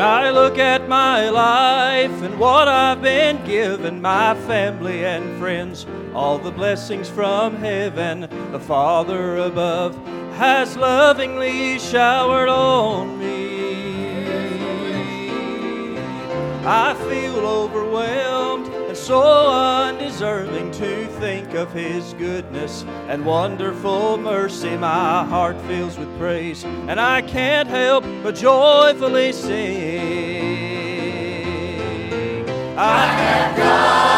When I look at my life and what I've been given, my family and friends, all the blessings from heaven, the Father above has lovingly showered on me. I feel so undeserving to think of His goodness and wonderful mercy. My heart fills with praise, and I can't help but joyfully sing. I have God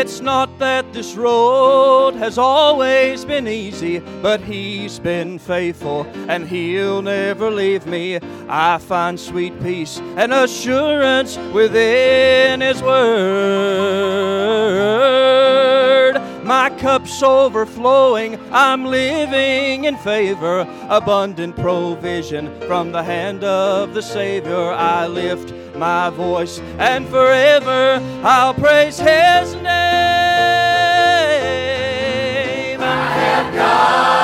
It's not that this road has always been easy, but He's been faithful and He'll never leave me. I find sweet peace and assurance within His Word. My cup's overflowing, I'm living in favor, abundant provision from the hand of the Savior. I lift my voice, and forever I'll praise His name. I have God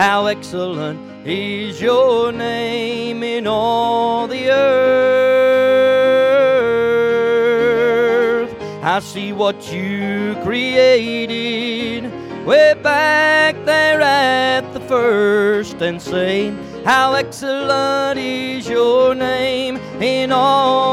How excellent is your name in all the earth. I see what you created way back there at the first and say, How excellent is your name in all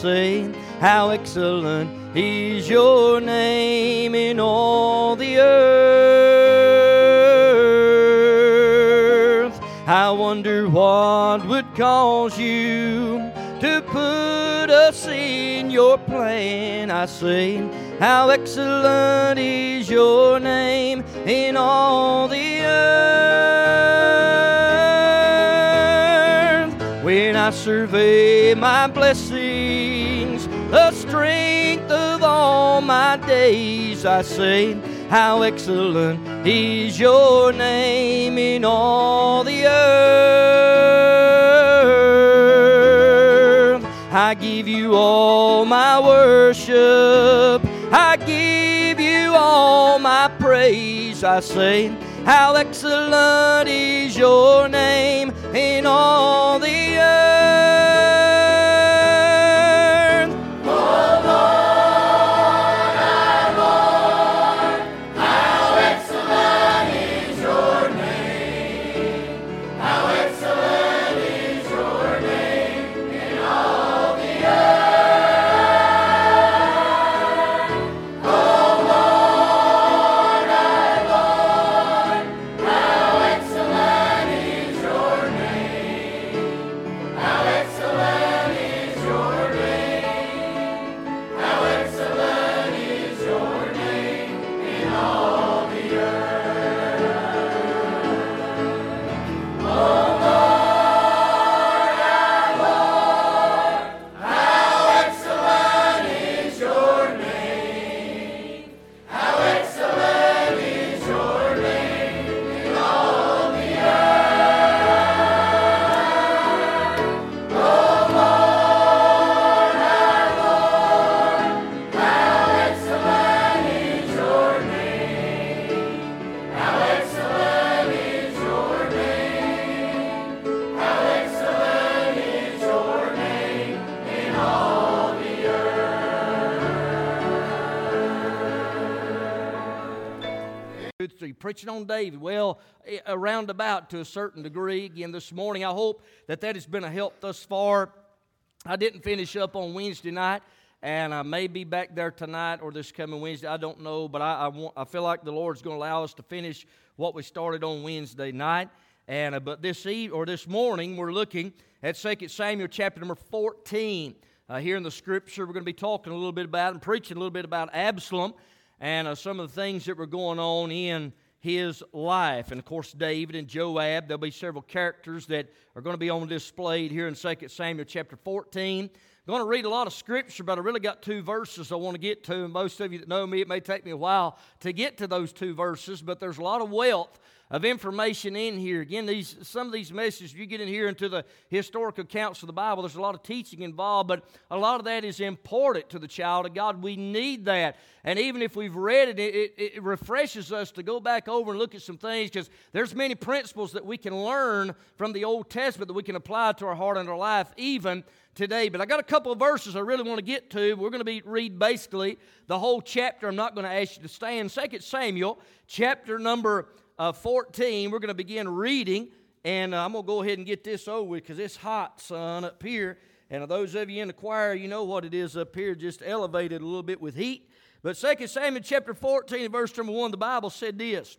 say, How excellent is your name in all the earth. I wonder what would cause you to put us in your plan. I say, How excellent is your name in all the earth. When I survey my blessings, days, I say, How excellent is your name in all the earth. I give you all my worship. I give you all my praise. I say, How excellent is your name in all preaching on David. Well, eh, around about to a certain degree. Again, this morning, I hope that that has been a help thus far. I didn't finish up on Wednesday night, and I may be back there tonight or this coming Wednesday. I don't know, but I, I, want, I feel like the Lord's going to allow us to finish what we started on Wednesday night. And uh, but this eve or this morning, we're looking at 2 Samuel chapter number 14. Uh, here in the scripture, we're going to be talking a little bit about and preaching a little bit about Absalom and uh, some of the things that were going on in his life. And of course, David and Joab, there'll be several characters that are going to be on display here in 2 Samuel chapter 14. I'm going to read a lot of scripture, but I really got two verses I want to get to. And most of you that know me, it may take me a while to get to those two verses, but there's a lot of wealth of information in here. Again, these some of these messages you get in here into the historical accounts of the Bible. There's a lot of teaching involved, but a lot of that is important to the child of God. We need that, and even if we've read it, it, it refreshes us to go back over and look at some things because there's many principles that we can learn from the Old Testament that we can apply to our heart and our life even today. But I got a couple of verses I really want to get to. We're going to be read basically the whole chapter. I'm not going to ask you to stand. Second Samuel, chapter number uh, 14. We're going to begin reading, and uh, I'm going to go ahead and get this over with because it's hot, son, up here. And those of you in the choir, you know what it is up here, just elevated a little bit with heat. But 2 Samuel chapter 14, verse number 1, the Bible said this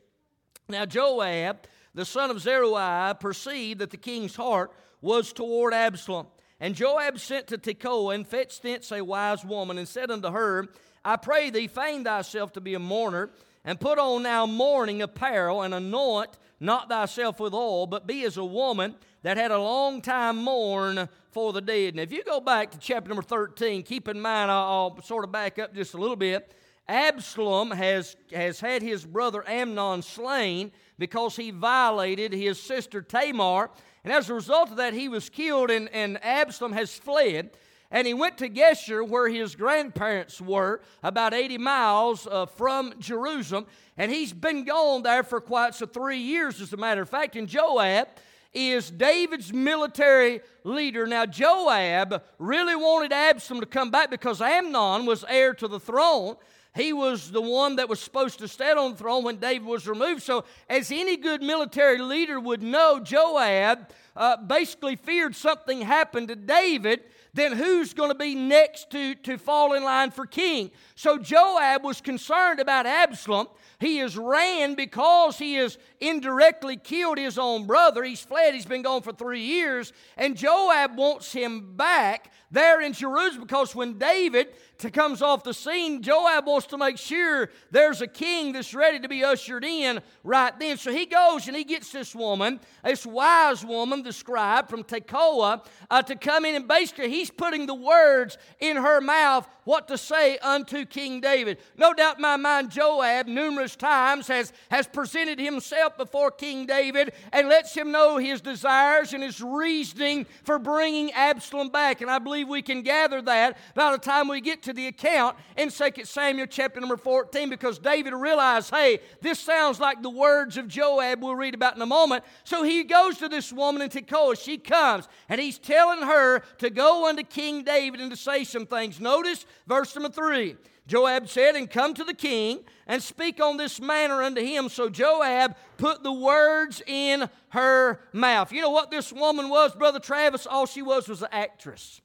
Now Joab, the son of Zeruiah, perceived that the king's heart was toward Absalom. And Joab sent to Tekoa and fetched thence a wise woman and said unto her, I pray thee, feign thyself to be a mourner and put on now mourning apparel, and anoint not thyself with oil, but be as a woman that had a long time mourn for the dead. Now, if you go back to chapter number 13, keep in mind, I'll, I'll sort of back up just a little bit. Absalom has, has had his brother Amnon slain because he violated his sister Tamar. And as a result of that, he was killed, and, and Absalom has fled. And he went to Geshur, where his grandparents were, about 80 miles uh, from Jerusalem. And he's been gone there for quite so three years, as a matter of fact. And Joab is David's military leader. Now, Joab really wanted Absalom to come back because Amnon was heir to the throne. He was the one that was supposed to stand on the throne when David was removed. So, as any good military leader would know, Joab uh, basically feared something happened to David then who's going to be next to, to fall in line for king? So Joab was concerned about Absalom. He has ran because he has indirectly killed his own brother. He's fled, he's been gone for three years. And Joab wants him back there in Jerusalem because when David comes off the scene, Joab wants to make sure there's a king that's ready to be ushered in right then. So he goes and he gets this woman, this wise woman, the scribe from Tekoa, uh, to come in and basically he's putting the words in her mouth what to say unto King David. No doubt in my mind, Joab numerous times has, has presented himself before King David and lets him know his desires and his reasoning for bringing Absalom back. And I believe we can gather that by the time we get to the account in 2 Samuel chapter number 14 because David realized, hey, this sounds like the words of Joab we'll read about in a moment. So he goes to this woman in Tekoa. She comes and he's telling her to go unto King David and to say some things. Notice verse number 3. Joab said, And come to the king and speak on this manner unto him. So Joab put the words in her mouth. You know what this woman was, Brother Travis? All she was was an actress.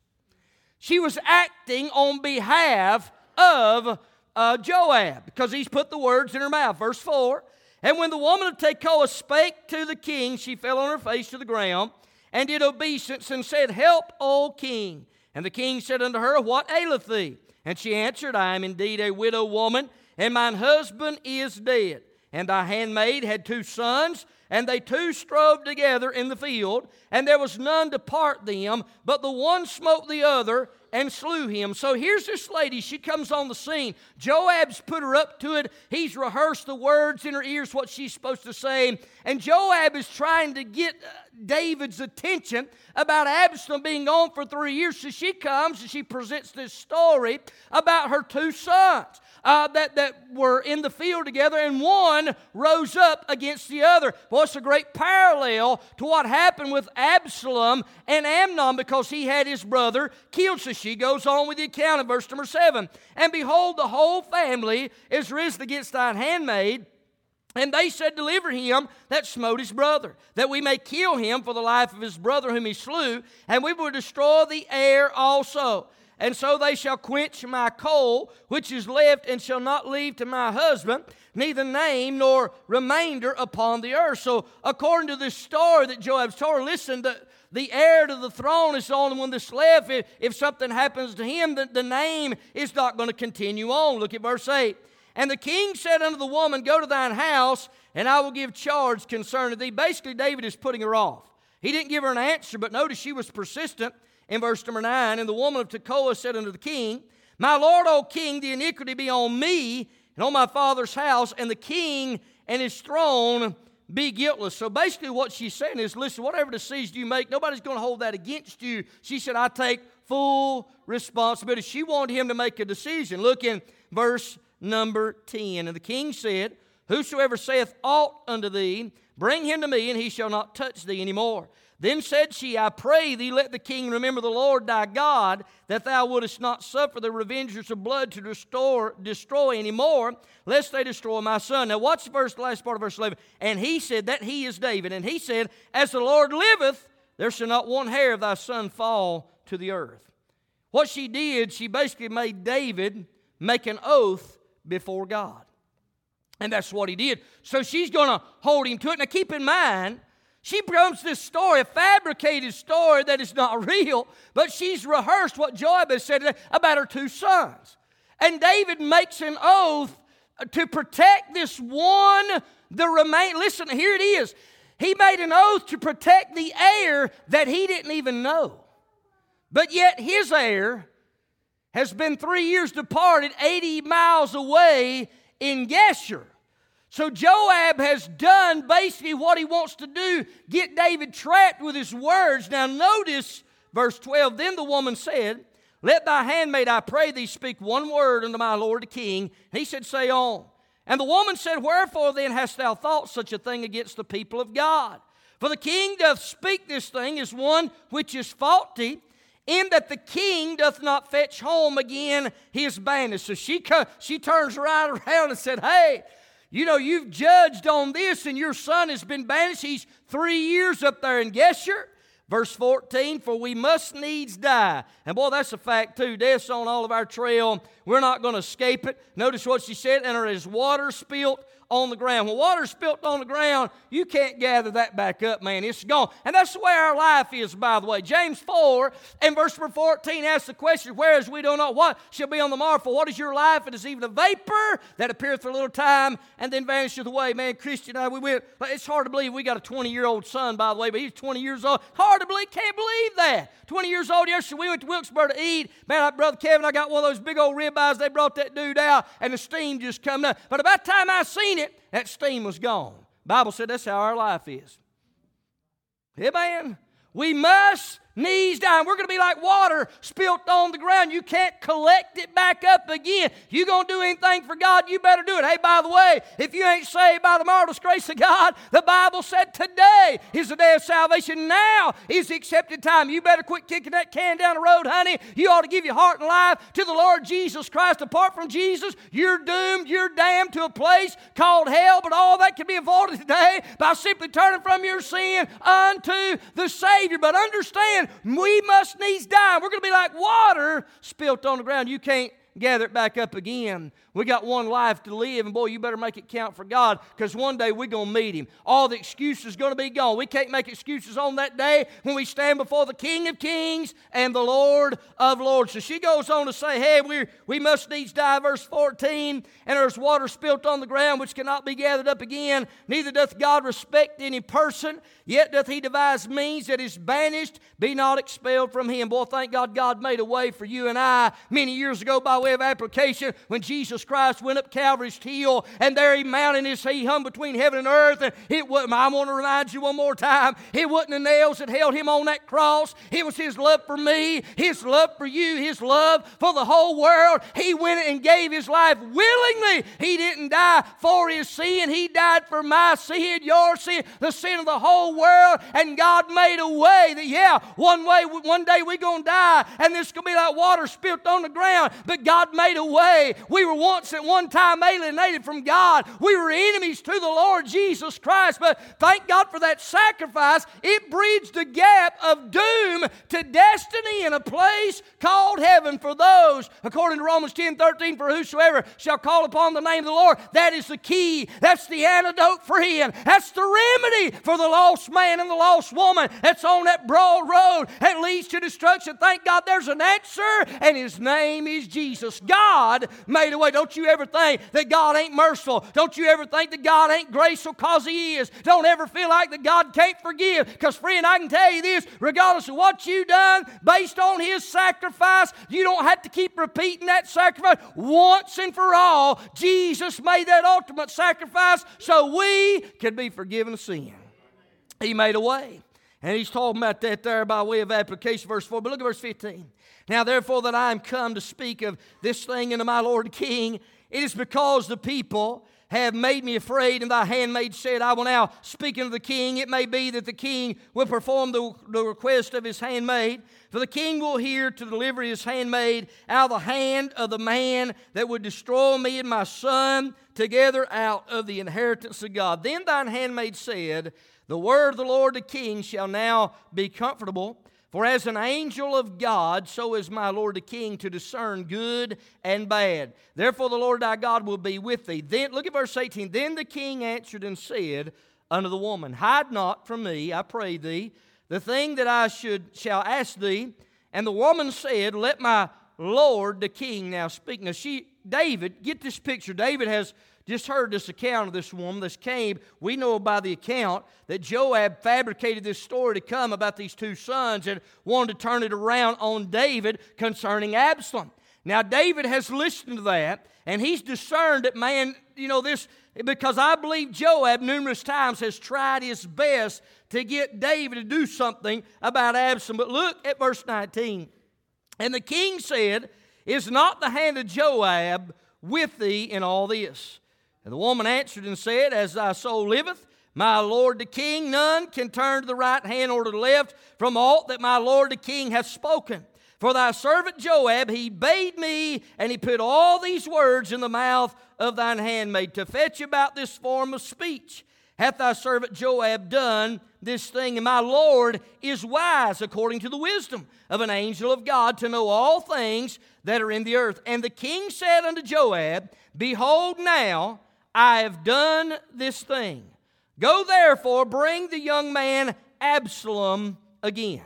She was acting on behalf of uh, Joab because he's put the words in her mouth. Verse 4 And when the woman of Tekoa spake to the king, she fell on her face to the ground and did obeisance and said, Help, O king. And the king said unto her, What aileth thee? And she answered, I am indeed a widow woman, and mine husband is dead. And thy handmaid had two sons, and they two strove together in the field, and there was none to part them, but the one smote the other and slew him. So here's this lady. She comes on the scene. Joab's put her up to it. He's rehearsed the words in her ears, what she's supposed to say. And Joab is trying to get uh, David's attention about Absalom being gone for three years. So she comes and she presents this story about her two sons. Uh, that, that were in the field together, and one rose up against the other. Well, it's a great parallel to what happened with Absalom and Amnon because he had his brother killed. So she goes on with the account in verse number seven. And behold, the whole family is risen against thine handmaid and they said, Deliver him that smote his brother, that we may kill him for the life of his brother whom he slew, and we will destroy the heir also. And so they shall quench my coal, which is left, and shall not leave to my husband, neither name nor remainder upon the earth. So, according to this story that Joab's told, listen, the, the heir to the throne is the only one that's left. If, if something happens to him, the, the name is not going to continue on. Look at verse 8. And the king said unto the woman, Go to thine house, and I will give charge concerning thee. Basically, David is putting her off. He didn't give her an answer, but notice she was persistent in verse number 9. And the woman of Tekoa said unto the king, My lord, O king, the iniquity be on me and on my father's house, and the king and his throne be guiltless. So basically, what she's saying is listen, whatever decision you make, nobody's going to hold that against you. She said, I take full responsibility. She wanted him to make a decision. Look in verse number 10. And the king said, Whosoever saith aught unto thee, bring him to me, and he shall not touch thee any more. Then said she, I pray thee, let the king remember the Lord thy God, that thou wouldest not suffer the revengers of blood to restore, destroy any more, lest they destroy my son. Now, watch the the last part of verse 11. And he said, That he is David. And he said, As the Lord liveth, there shall not one hair of thy son fall to the earth. What she did, she basically made David make an oath before God. And that's what he did. So she's going to hold him to it. Now, keep in mind, she becomes this story, a fabricated story that is not real, but she's rehearsed what Joab has said about her two sons. And David makes an oath to protect this one, the remain. Listen, here it is. He made an oath to protect the heir that he didn't even know. But yet, his heir has been three years departed, 80 miles away in Geshur. So Joab has done basically what he wants to do get David trapped with his words. Now, notice verse 12. Then the woman said, Let thy handmaid, I pray thee, speak one word unto my lord the king. he said, Say on. And the woman said, Wherefore then hast thou thought such a thing against the people of God? For the king doth speak this thing as one which is faulty, in that the king doth not fetch home again his banished. So she, she turns right around and said, Hey, you know, you've judged on this, and your son has been banished. He's three years up there in Geshur. Verse 14, for we must needs die. And boy, that's a fact too. Death's on all of our trail. We're not going to escape it. Notice what she said, and there is water spilt on the ground. When water's spilt on the ground, you can't gather that back up, man. It's gone. And that's the way our life is, by the way. James 4 and verse number 14 asks the question, Whereas we don't know what shall be on the morrow, for what is your life? It is even a vapor that appeareth for a little time and then vanisheth away. Man, Christian, I, we went, it's hard to believe we got a 20 year old son, by the way, but he's 20 years old. Hard to believe, can't believe that. 20 years old yesterday, we went to Wilkesboro to eat. Man, I, Brother Kevin, I got one of those big old ribeyes. They brought that dude out, and the steam just coming up. But about time I seen it, that steam was gone. Bible said that's how our life is. Amen. We must knees down. We're going to be like water spilt on the ground. You can't collect it back up again. You going to do anything for God, you better do it. Hey, by the way, if you ain't saved by the marvelous grace of God, the Bible said today is the day of salvation. Now is the accepted time. You better quit kicking that can down the road, honey. You ought to give your heart and life to the Lord Jesus Christ. Apart from Jesus, you're doomed, you're damned to a place called hell, but all that can be avoided today by simply turning from your sin unto the Savior. But understand, we must needs die. We're going to be like water spilt on the ground. You can't gather it back up again. We got one life to live, and boy, you better make it count for God because one day we're going to meet Him. All the excuses going to be gone. We can't make excuses on that day when we stand before the King of Kings and the Lord of Lords. So she goes on to say, Hey, we, we must needs die, verse 14, and there's water spilt on the ground which cannot be gathered up again. Neither doth God respect any person, yet doth He devise means that is banished, be not expelled from Him. Boy, thank God God made a way for you and I many years ago by way of application when Jesus Christ went up Calvary's hill, and there he mounted his, he hung between heaven and earth. And it was, I want to remind you one more time, it wasn't the nails that held him on that cross. It was his love for me, his love for you, his love for the whole world. He went and gave his life willingly. He didn't die for his sin. He died for my sin, your sin, the sin of the whole world. And God made a way that, yeah, one way, one day we're going to die, and this could be like water spilt on the ground. But God made a way. We were once once at one time alienated from God. We were enemies to the Lord Jesus Christ, but thank God for that sacrifice. It bridged the gap of doom to destiny in a place called heaven for those, according to Romans 10 13, for whosoever shall call upon the name of the Lord. That is the key. That's the antidote for him. That's the remedy for the lost man and the lost woman that's on that broad road that leads to destruction. Thank God there's an answer, and his name is Jesus. God made a way. Don't you ever think that God ain't merciful. Don't you ever think that God ain't graceful because He is. Don't ever feel like that God can't forgive. Because, friend, I can tell you this regardless of what you done, based on His sacrifice, you don't have to keep repeating that sacrifice once and for all. Jesus made that ultimate sacrifice so we could be forgiven of sin. He made a way. And he's talking about that there by way of application, verse 4. But look at verse 15. Now, therefore, that I am come to speak of this thing unto my Lord King, it is because the people have made me afraid, and thy handmaid said, I will now speak unto the king. It may be that the king will perform the, the request of his handmaid. For the king will hear to deliver his handmaid out of the hand of the man that would destroy me and my son together out of the inheritance of God. Then thine handmaid said, The word of the Lord the king shall now be comfortable. For as an angel of God, so is my Lord the King to discern good and bad. Therefore, the Lord thy God will be with thee. Then, look at verse 18. Then the king answered and said unto the woman, Hide not from me, I pray thee, the thing that I should shall ask thee. And the woman said, Let my Lord the king now speak. Now, she, David, get this picture. David has just heard this account of this woman, this came. We know by the account that Joab fabricated this story to come about these two sons and wanted to turn it around on David concerning Absalom. Now, David has listened to that, and he's discerned that, man, you know, this, because I believe Joab numerous times has tried his best to get David to do something about Absalom. But look at verse 19. And the king said, Is not the hand of Joab with thee in all this? And the woman answered and said, As thy soul liveth, my lord the king, none can turn to the right hand or to the left from aught that my lord the king hath spoken. For thy servant Joab, he bade me, and he put all these words in the mouth of thine handmaid to fetch about this form of speech. hath thy servant Joab done this thing, and my Lord is wise according to the wisdom of an angel of God to know all things that are in the earth. And the king said unto Joab, Behold, now I have done this thing. Go therefore, bring the young man Absalom again.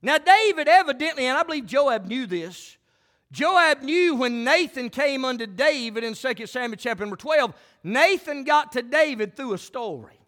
Now, David evidently, and I believe Joab knew this, Joab knew when Nathan came unto David in 2 Samuel chapter number 12, Nathan got to David through a story.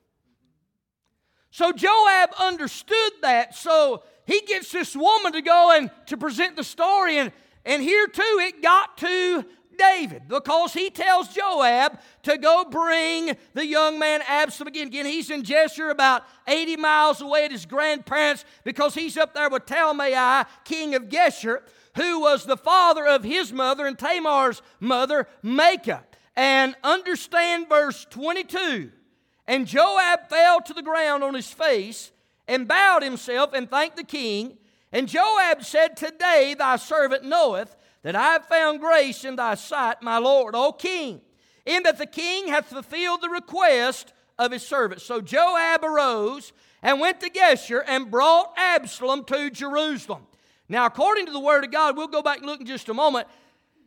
So Joab understood that. So he gets this woman to go and to present the story. And, and here too, it got to David because he tells Joab to go bring the young man Absalom again. Again, he's in Geshur, about 80 miles away at his grandparents because he's up there with Talmai, king of Geshur, who was the father of his mother and Tamar's mother, Maacah. And understand verse 22. And Joab fell to the ground on his face and bowed himself and thanked the king. And Joab said, Today thy servant knoweth that I have found grace in thy sight, my Lord, O king, in that the king hath fulfilled the request of his servant. So Joab arose and went to Geshur and brought Absalom to Jerusalem. Now, according to the word of God, we'll go back and look in just a moment.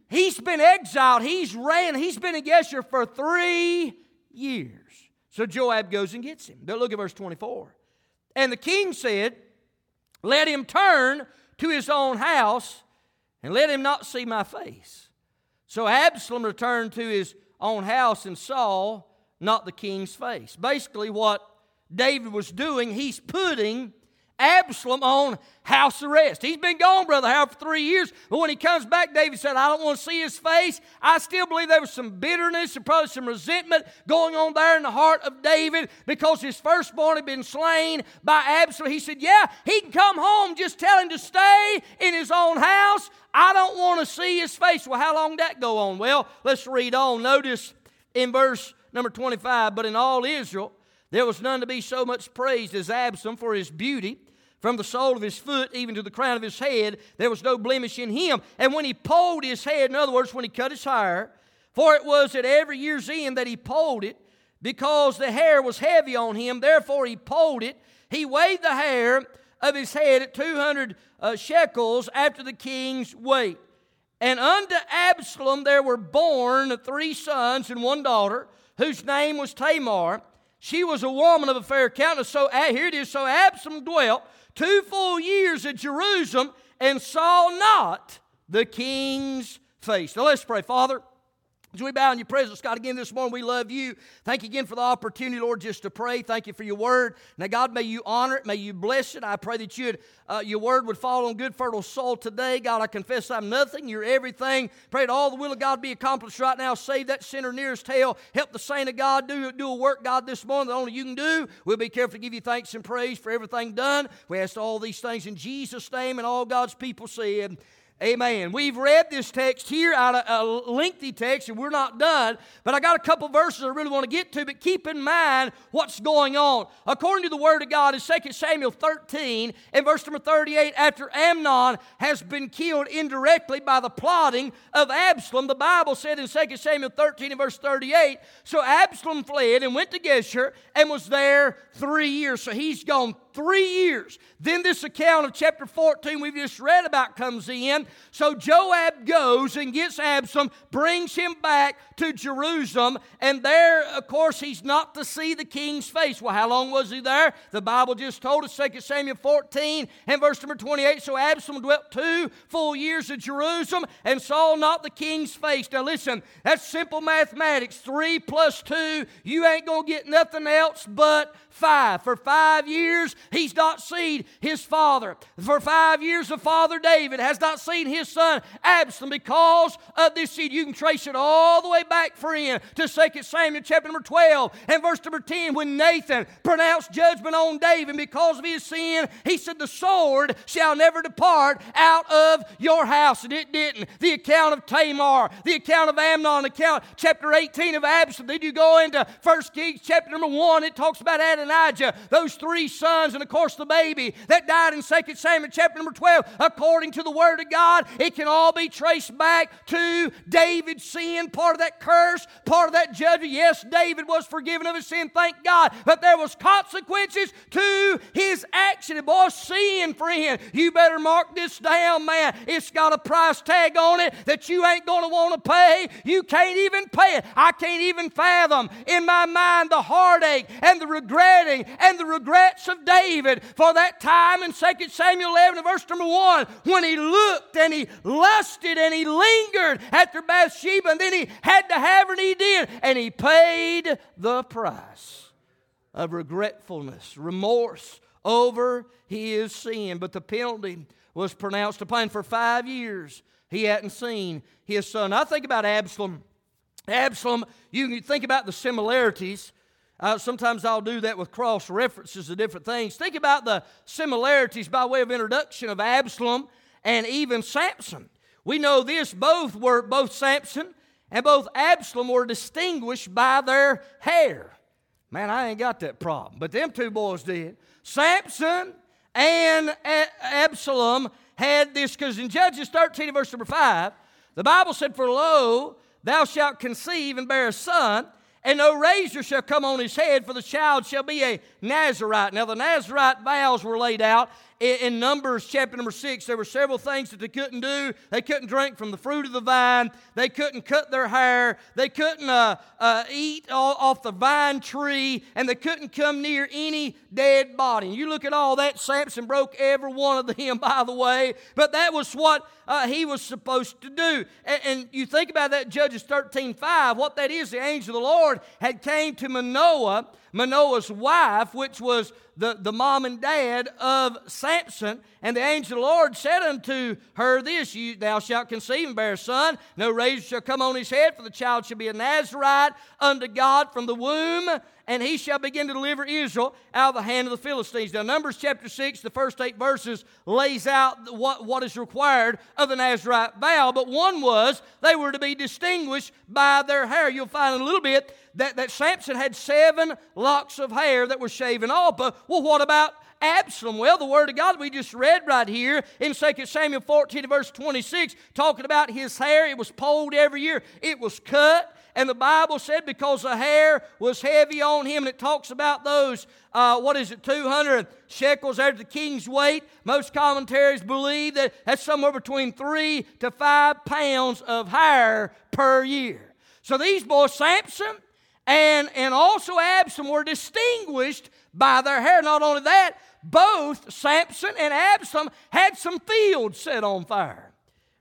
He's been exiled. He's ran. He's been in Geshur for three years. So Joab goes and gets him. But look at verse 24. And the king said, Let him turn to his own house and let him not see my face. So Absalom returned to his own house and saw not the king's face. Basically, what David was doing, he's putting Absalom on house arrest. He's been gone, Brother Howard, for three years. But when he comes back, David said, I don't want to see his face. I still believe there was some bitterness and probably some resentment going on there in the heart of David because his firstborn had been slain by Absalom. He said, Yeah, he can come home. Just tell him to stay in his own house. I don't want to see his face. Well, how long did that go on? Well, let's read on. Notice in verse number 25, but in all Israel, there was none to be so much praised as Absalom for his beauty from the sole of his foot even to the crown of his head, there was no blemish in him. And when he polled his head, in other words, when he cut his hair, for it was at every year's end that he polled it, because the hair was heavy on him, therefore he polled it. He weighed the hair of his head at 200 uh, shekels after the king's weight. And unto Absalom there were born three sons and one daughter, whose name was Tamar. She was a woman of a fair countenance. So uh, here it is. So Absalom dwelt two full years at Jerusalem and saw not the king's face. Now let's pray. Father, as we bow in your presence, God, again this morning, we love you. Thank you again for the opportunity, Lord, just to pray. Thank you for your word. Now, God, may you honor it. May you bless it. I pray that you'd, uh, your word would fall on good, fertile soil today. God, I confess I'm nothing. You're everything. Pray that all the will of God be accomplished right now. Save that sinner near his tail. Help the saint of God do, do a work, God, this morning that only you can do. We'll be careful to give you thanks and praise for everything done. We ask all these things in Jesus' name, and all God's people said, Amen. We've read this text here out of a lengthy text, and we're not done. But I got a couple verses I really want to get to, but keep in mind what's going on. According to the Word of God in 2 Samuel 13 and verse number 38, after Amnon has been killed indirectly by the plotting of Absalom, the Bible said in 2 Samuel 13 and verse 38, so Absalom fled and went to Geshur and was there three years. So he's gone three years. Then this account of chapter 14 we've just read about comes in. So Joab goes and gets Absalom, brings him back to Jerusalem, and there, of course, he's not to see the king's face. Well, how long was he there? The Bible just told us, 2 Samuel 14 and verse number 28. So Absalom dwelt two full years in Jerusalem and saw not the king's face. Now listen, that's simple mathematics. Three plus two, you ain't to get nothing else but five. For five years, he's not seen his father. For five years, the father David has not seen his son Absalom because of this seed. You can trace it all the way back, friend, to 2 Samuel chapter number 12 and verse number 10 when Nathan pronounced judgment on David because of his sin. He said, The sword shall never depart out of your house. And it didn't. The account of Tamar, the account of Amnon, account chapter 18 of Absalom. Then you go into 1 Kings chapter number 1, it talks about Adonijah, those three sons And of course, the baby that died in 2 Samuel chapter number 12, according to the Word of God, it can all be traced back to David's sin, part of that curse, part of that judgment. Yes, David was forgiven of his sin, thank God, but there was consequences to his action. And boy, sin, friend, you better mark this down, man. It's got a price tag on it that you ain't going to want to pay. You can't even pay it. I can't even fathom in my mind the heartache and the regretting and the regrets of David for that time in 2 Samuel 11, verse number 1, when he looked and he lusted and he lingered after Bathsheba, and then he had to have her, and he did, and he paid the price of regretfulness, remorse over his sin. But the penalty was pronounced upon for five years. He hadn't seen his son. I think about Absalom. Absalom, you can think about the similarities. Uh, sometimes I'll do that with cross references of different things. Think about the similarities by way of introduction of Absalom and even Samson. We know this both were both Samson and both Absalom were distinguished by their hair. Man, I ain't got that problem, but them two boys did. Samson and Absalom had this because in Judges 13, verse number 5, the Bible said, For lo, thou shalt conceive and bear a son, and no razor shall come on his head, for the child shall be a Nazarite. Now, the Nazarite vows were laid out in Numbers chapter number six, there were several things that they couldn't do. They couldn't drink from the fruit of the vine. They couldn't cut their hair. They couldn't uh, uh, eat off the vine tree. And they couldn't come near any dead body. And you look at all that, Samson broke every one of them, by the way. But that was what uh, he was supposed to do. And, and, you think about that, Judges 13 5, what that is, the angel of the Lord had came to Manoah Manoah's wife, which was the, the mom and dad of Samson. And the angel of the Lord said unto her this Thou shalt conceive and bear a son. No razor shall come on his head, for the child shall be a Nazarite unto God from the womb and he shall begin to deliver Israel out of the hand of the Philistines. Now, Numbers chapter 6, the first eight verses, lays out what, what is required of the Nazarite vow, but one was they were to be distinguished by their hair. You'll find in a little bit that, that Samson had seven locks of hair that were shaven off. But, well, what about Absalom? Well, the word of God we just read right here in 2 Samuel 14, verse 26, talking about his hair. It was polled every year, it was cut. And the Bible said because the hair was heavy on him, and it talks about those, uh, what is it, 200 shekels there the king's weight. Most commentaries believe that that's somewhere between three to five pounds of hair per year. So these boys, Samson and, and also Absalom, were distinguished by their hair. Not only that, both Samson and Absalom had some fields set on fire.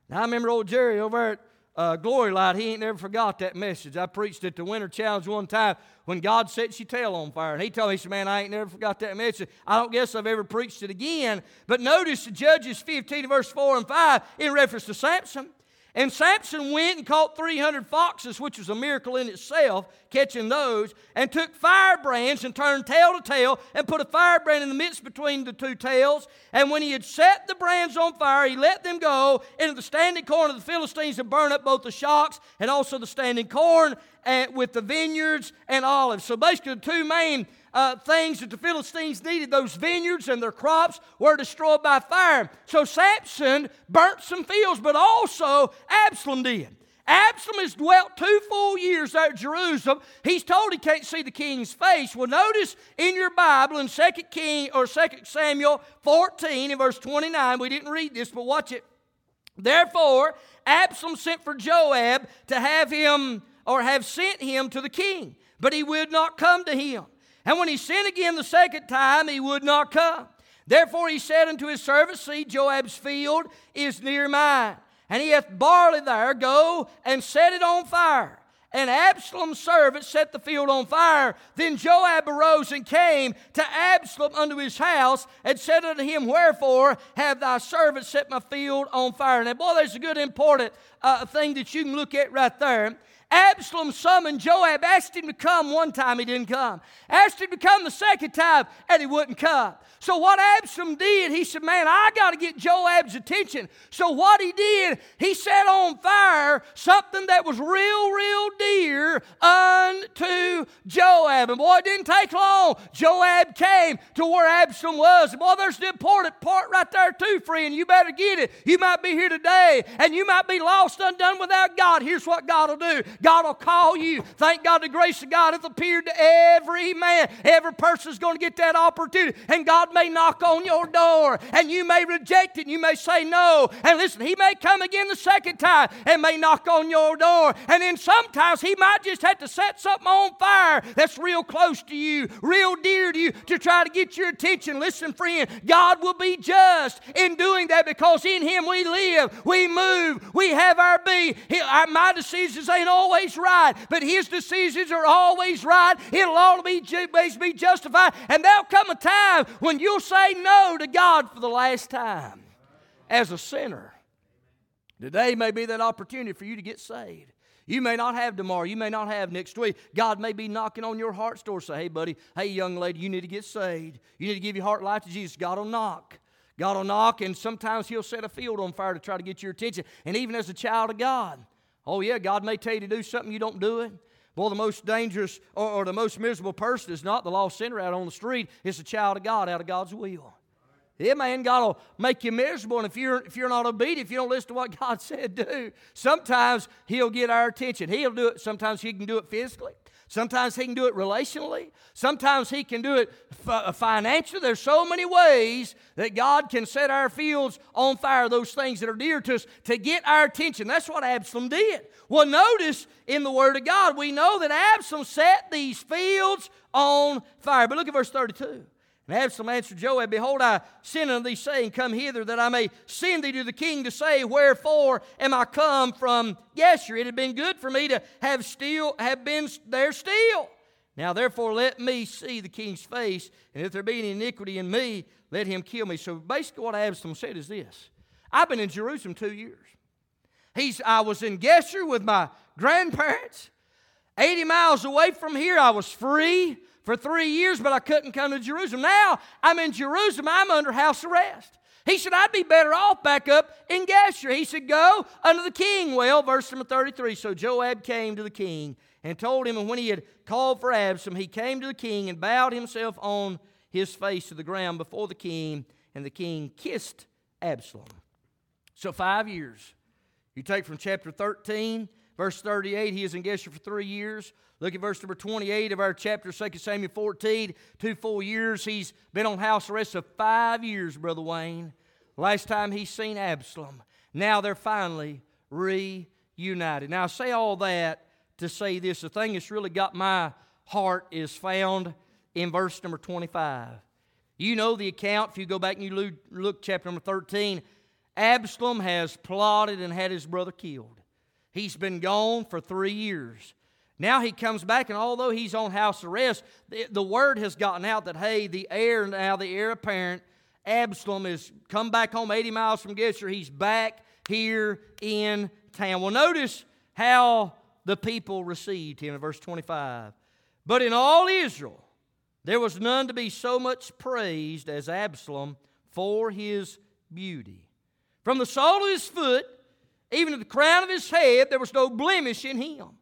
Now, I remember old Jerry over at uh, Glory Light, he ain't never forgot that message. I preached at the Winter Challenge one time when God sets your tail on fire. And he told me, he said, Man, I ain't never forgot that message. I don't guess I've ever preached it again. But notice Judges 15, verse 4 and 5, in reference to Samson. And Samson went and caught 300 foxes, which was a miracle in itself, catching those, and took firebrands and turned tail to tail and put a firebrand in the midst between the two tails. And when he had set the brands on fire, he let them go into the standing corn of the Philistines and burn up both the shocks and also the standing corn and, with the vineyards and olives. So basically, the two main uh, things that the Philistines needed, those vineyards and their crops, were destroyed by fire. So Samson burnt some fields, but also Absalom did. Absalom has dwelt two full years there at Jerusalem. He's told he can't see the king's face. Well, notice in your Bible in 2 King or 2 Samuel 14 in verse 29, we didn't read this, but watch it. Therefore, Absalom sent for Joab to have him or have sent him to the king, but he would not come to him. And when he sinned again the second time, he would not come. Therefore he said unto his servant, See, Joab's field is near mine, and he hath barley there. Go and set it on fire. And Absalom's servant set the field on fire. Then Joab arose and came to Absalom unto his house and said unto him, Wherefore have thy servant set my field on fire? Now, boy, there's a good important uh, thing that you can look at right there. Absalom summoned Joab, asked him to come one time, he didn't come. Asked him to come the second time, and he wouldn't come. So, what Absalom did, he said, Man, I got to get Joab's attention. So, what he did, he set on fire something that was real, real dear unto Joab. And boy, it didn't take long. Joab came to where Absalom was. And boy, there's the important part right there, too, friend. You better get it. You might be here today, and you might be lost, undone without God. Here's what God will do God will call you. Thank God the grace of God hath appeared to every man. Every person's going to get that opportunity. And God may knock on your door and you may reject it. And you may say no. And listen, He may come again the second time and may knock on your door. And then sometimes He might just have to set something on fire that's real close to you, real dear to you, to try to get your attention. Listen, friend, God will be just in doing that because in Him we live, we move, we have our being. my decisions ain't always right, but His decisions are always right. It'll always be justified. And there'll come a time when you'll say no to God for the last time as a sinner. Today may be that opportunity for you to get saved. You may not have tomorrow. You may not have next week. God may be knocking on your heart's door. Say, hey, buddy, hey, young lady, you need to get saved. You need to give your heart life to Jesus. God will knock. God will knock, and sometimes He'll set a field on fire to try to get your attention. And even as a child of God, Oh, yeah, God may tell you to do something, you don't do it. Well, the most dangerous or, or the most miserable person is not the lost sinner out on the street, it's the child of God out of God's will. Yeah, man, God will make you miserable. And if you're, if you're not obedient, if you don't listen to what God said do, sometimes He'll get our attention. He'll do it. Sometimes He can do it physically. Sometimes He can do it relationally. Sometimes He can do it uh, financially. There's so many ways that God can set our fields on fire, those things that are dear to us, to get our attention. That's what Absalom did. Well, notice in the Word of God, we know that Absalom set these fields on fire. But look at verse 32. And Absalom answered Joab, Behold, I send unto thee, saying, Come hither, that I may send thee to the king to say, Wherefore am I come from Geshur? It had been good for me to have still have been there still. Now therefore let me see the king's face, and if there be any iniquity in me, let him kill me. So basically what Absalom said is this. I've been in Jerusalem two years. He's, I was in Geshur with my grandparents. 80 miles away from here, I was free for three years, but I couldn't come to Jerusalem. Now I'm in Jerusalem, I'm under house arrest. He said, I'd be better off back up in Geshur. He said, Go unto the king. Well, verse number 33. So Joab came to the king and told him, and when he had called for Absalom, he came to the king and bowed himself on his face to the ground before the king, and the king kissed Absalom. So, five years. You take from chapter 13, verse 38, he is in Geshur for three years. Look at verse number 28 of our chapter, 2 Samuel 14. Two full years. He's been on house arrest of five years, Brother Wayne. Last time he's seen Absalom. Now they're finally reunited. Now, I say all that to say this. The thing that's really got my heart is found in verse number 25. You know the account. If you go back and you look, chapter number 13, Absalom has plotted and had his brother killed. He's been gone for three years. Now he comes back, and although he's on house arrest, the, the word has gotten out that, hey, the heir, now the heir apparent, Absalom, has come back home 80 miles from Geshur. He's back here in town. Well, notice how the people received him in verse 25. But in all Israel, there was none to be so much praised as Absalom for his beauty. From the sole of his foot, even to the crown of his head, there was no blemish in him.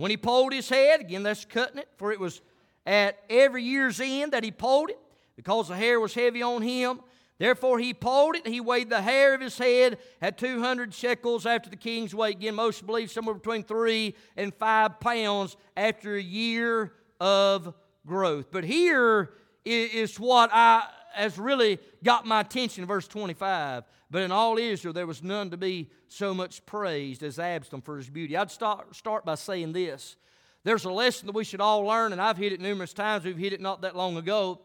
When he pulled his head, again, that's cutting it, for it was at every year's end that he pulled it, because the hair was heavy on him. Therefore, he pulled it. He weighed the hair of his head at 200 shekels after the king's weight. Again, most believe somewhere between three and five pounds after a year of growth. But here is what I has really got my attention, verse 25. But in all Israel, there was none to be so much praised as Absalom for his beauty. I'd start, start by saying this. There's a lesson that we should all learn, and I've hit it numerous times. We've hit it not that long ago.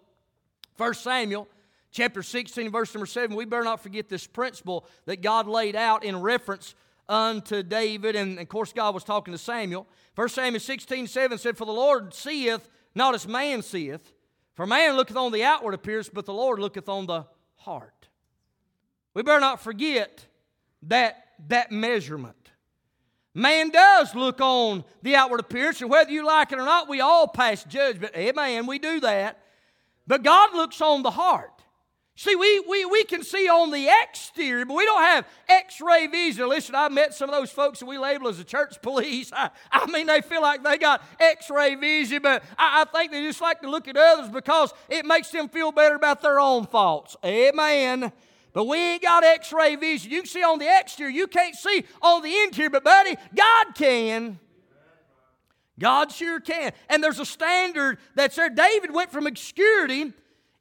1 Samuel chapter 16, verse number 7, we better not forget this principle that God laid out in reference unto David. And of course, God was talking to Samuel. 1 Samuel 16, 7 said, For the Lord seeth not as man seeth, for man looketh on the outward appearance, but the Lord looketh on the heart. We better not forget that, that measurement. Man does look on the outward appearance, and whether you like it or not, we all pass judgment. Amen. We do that. But God looks on the heart. See, we, we, we can see on the exterior, but we don't have x ray vision. Listen, I met some of those folks that we label as the church police. I, I mean, they feel like they got x ray vision, but I, I think they just like to look at others because it makes them feel better about their own faults. Amen. But we ain't got x ray vision. You can see on the exterior, you can't see on the interior, but buddy, God can. God sure can. And there's a standard that's there. David went from obscurity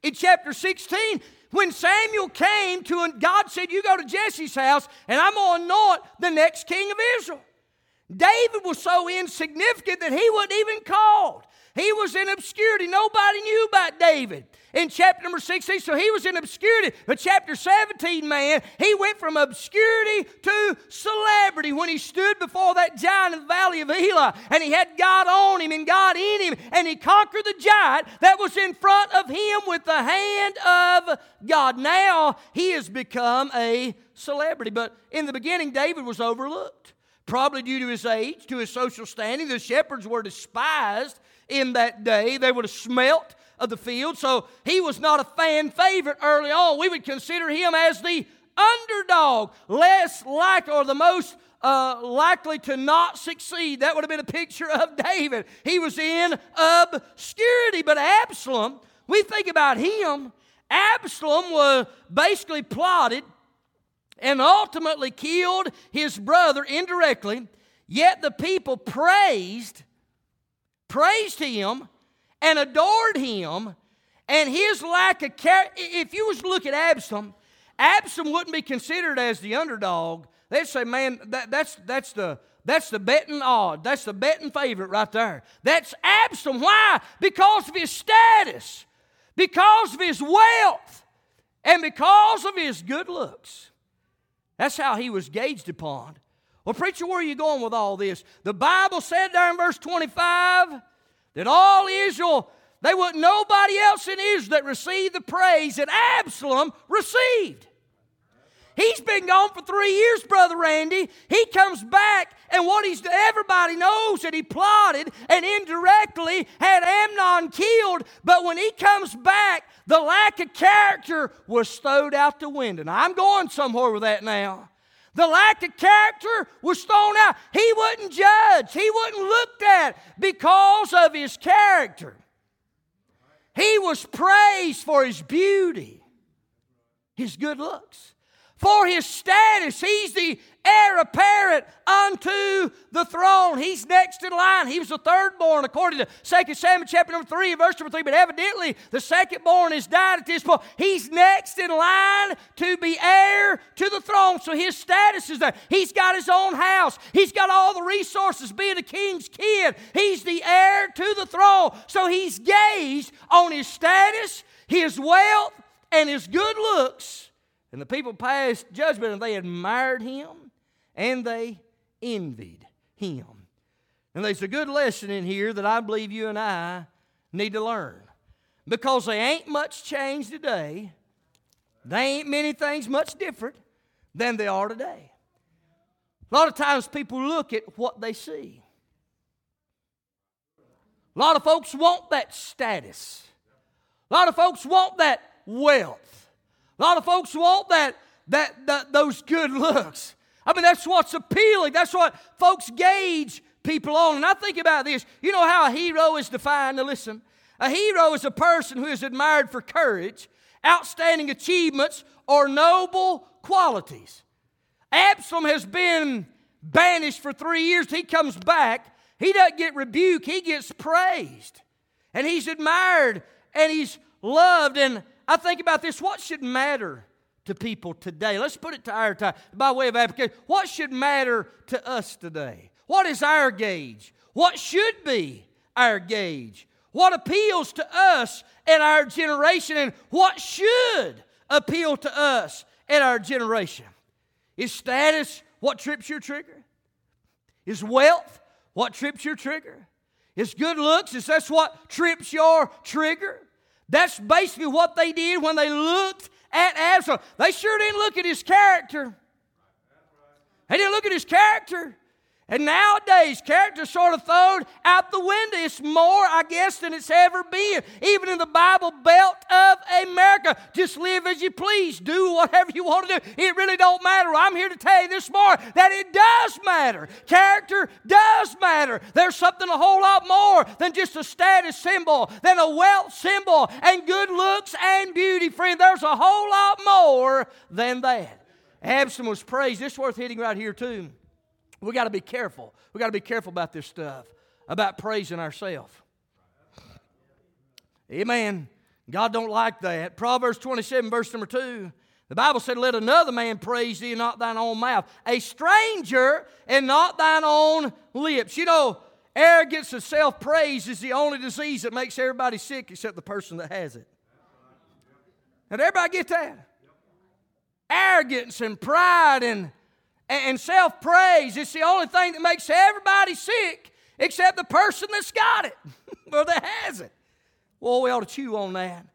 in chapter 16. When Samuel came to, God said, You go to Jesse's house, and I'm going to anoint the next king of Israel. David was so insignificant that he wasn't even called. He was in obscurity. Nobody knew about David in chapter number 16. So he was in obscurity. But chapter 17, man, he went from obscurity to celebrity when he stood before that giant in the valley of Elah and he had God on him and God in him and he conquered the giant that was in front of him with the hand of God. Now he has become a celebrity. But in the beginning, David was overlooked. Probably due to his age, to his social standing. The shepherds were despised in that day. They would have smelt of the field. So he was not a fan favorite early on. We would consider him as the underdog, less likely or the most uh, likely to not succeed. That would have been a picture of David. He was in obscurity. But Absalom, we think about him. Absalom was basically plotted and ultimately killed his brother indirectly. Yet the people praised praised him and adored him and his lack of character. If you was to look at Absalom, Absalom wouldn't be considered as the underdog. They'd say, man, that, that's, that's, the, that's the betting odd. That's the betting favorite right there. That's Absalom. Why? Because of his status, because of his wealth, and because of his good looks. That's how he was gauged upon. Well, preacher, where are you going with all this? The Bible said there in verse 25 that all Israel, they wasn't nobody else in Israel that received the praise that Absalom received. He's been gone for three years, Brother Randy. He comes back, and what he's everybody knows that he plotted and indirectly had Amnon killed. But when he comes back, the lack of character was stowed out the window. Now, I'm going somewhere with that now. The lack of character was thrown out. He wasn't judged, he wasn't looked at because of his character. He was praised for his beauty, his good looks, for his status. He's the heir apparent unto the throne. He's next in line. He was the third born, according to 2 Samuel chapter number 3, verse number 3. But evidently, the second born has died at this point. He's next in line to be heir to the throne. So his status is there. He's got his own house. He's got all the resources, being a king's kid. He's the heir to the throne. So he's gauged on his status, his wealth, and his good looks. And the people passed judgment and they admired him and they envied him. And there's a good lesson in here that I believe you and I need to learn. Because they ain't much changed today, they ain't many things much different than they are today. A lot of times people look at what they see. A lot of folks want that status. A lot of folks want that wealth. A lot of folks want that, that, that those good looks. I mean, that's what's appealing. That's what folks gauge people on. And I think about this. You know how a hero is defined? Now, listen. A hero is a person who is admired for courage, outstanding achievements, or noble qualities. Absalom has been banished for three years. He comes back. He doesn't get rebuked, he gets praised. And he's admired and he's loved. And I think about this what should matter to people today? Let's put it to our time by way of application. What should matter to us today? What is our gauge? What should be our gauge? What appeals to us and our generation and what should appeal to us and our generation? Is status what trips your trigger? Is wealth what trips your trigger? Is good looks, is that what trips your trigger? That's basically what they did when they looked at Absalom. They sure didn't look at his character. They didn't look at his character. And nowadays, character sort of thrown out the window. It's more, I guess, than it's ever been. Even in the Bible Belt of America, just live as you please, do whatever you want to do. It really don't matter. I'm here to tell you this morning that it does matter. Character does matter. There's something a whole lot more than just a status symbol, than a wealth symbol, and good looks and beauty, friend. There's a whole lot more than that. Absalom was praised. It's worth hitting right here, too. We got to be careful. We got to be careful about this stuff, about praising ourselves. Amen. God don't like that. Proverbs 27, verse number 2. The Bible said, Let another man praise thee, and not thine own mouth. A stranger, and not thine own lips. You know, arrogance and self praise is the only disease that makes everybody sick except the person that has it. Did everybody get that? Arrogance and pride and and self praise. It's the only thing that makes everybody sick except the person that's got it or that has it. Well, we ought to chew on that.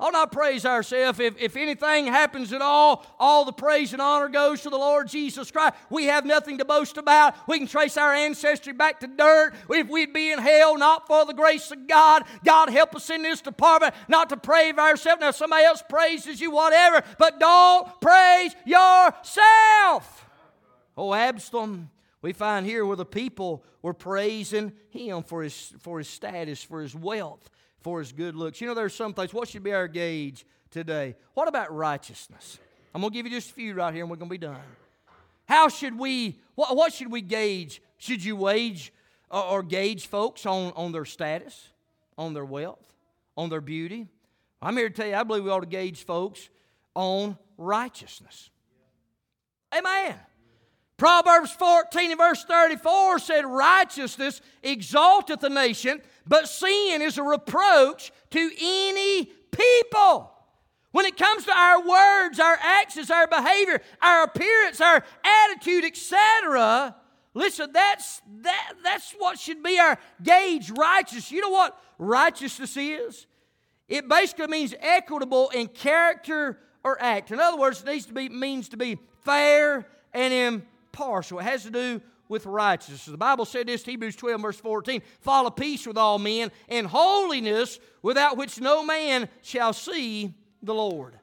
Ought not praise ourselves. If, if anything happens at all, all the praise and honor goes to the Lord Jesus Christ. We have nothing to boast about. We can trace our ancestry back to dirt. If we'd be in hell, not for the grace of God, God help us in this department, not to praise ourselves. Now, somebody else praises you, whatever, but don't praise yourself. Oh, Absalom, we find here where the people were praising him for his, for his status, for his wealth, for his good looks. You know, there's some things. What should be our gauge today? What about righteousness? I'm going to give you just a few right here and we're going to be done. How should we, what, what should we gauge? Should you wage or, or gauge folks on, on their status, on their wealth, on their beauty? I'm here to tell you, I believe we ought to gauge folks on righteousness. Amen. Proverbs 14 and verse 34 said, Righteousness exalteth a nation, but sin is a reproach to any people. When it comes to our words, our actions, our behavior, our appearance, our attitude, etc., listen, that's, that, that's what should be our gauge righteousness. You know what righteousness is? It basically means equitable in character or act. In other words, it needs to be, means to be fair and partial. It has to do with righteousness. The Bible said this, Hebrews 12, verse 14 follow peace with all men and holiness without which no man shall see the Lord.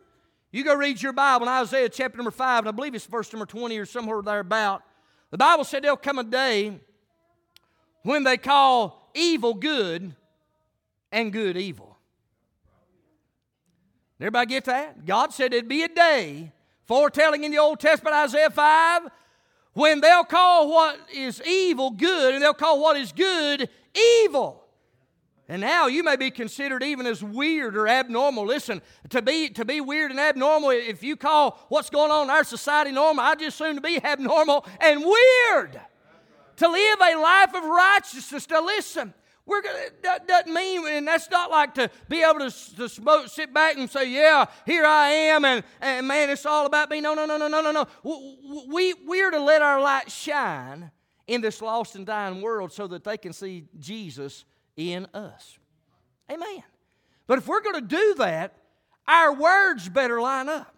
You go read your Bible in Isaiah chapter number 5, and I believe it's verse number 20 or somewhere thereabout. The Bible said there'll come a day when they call evil good and good evil. Everybody get that? God said it'd be a day, foretelling in the Old Testament, Isaiah 5, when they'll call what is evil good and they'll call what is good evil. And now you may be considered even as weird or abnormal. Listen, to be, to be weird and abnormal, if you call what's going on in our society normal, I just assume to be abnormal and weird. To live a life of righteousness, to listen. We're gonna, that doesn't mean, and that's not like to be able to, to smoke, sit back and say, yeah, here I am, and, and man, it's all about me. No, no, no, no, no, no, no. We, we're to let our light shine in this lost and dying world so that they can see Jesus in us. Amen. But if we're going to do that, our words better line up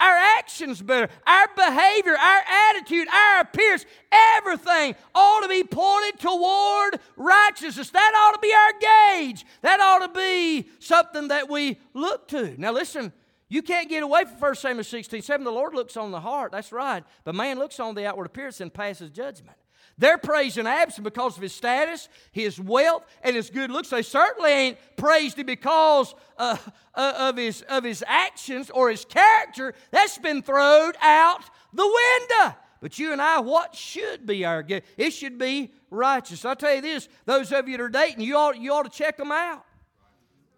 our actions better, our behavior, our attitude, our appearance, everything ought to be pointed toward righteousness. That ought to be our gauge. That ought to be something that we look to. Now, listen, you can't get away from 1 Samuel 16 7. The Lord looks on the heart, that's right. But man looks on the outward appearance and passes judgment. They're praising Absalom because of his status, his wealth, and his good looks. They certainly ain't praised him because uh, uh, of, his, of his actions or his character. That's been thrown out the window. But you and I, what should be our gift? It should be righteous. I'll tell you this those of you that are dating, you ought, you ought to check them out.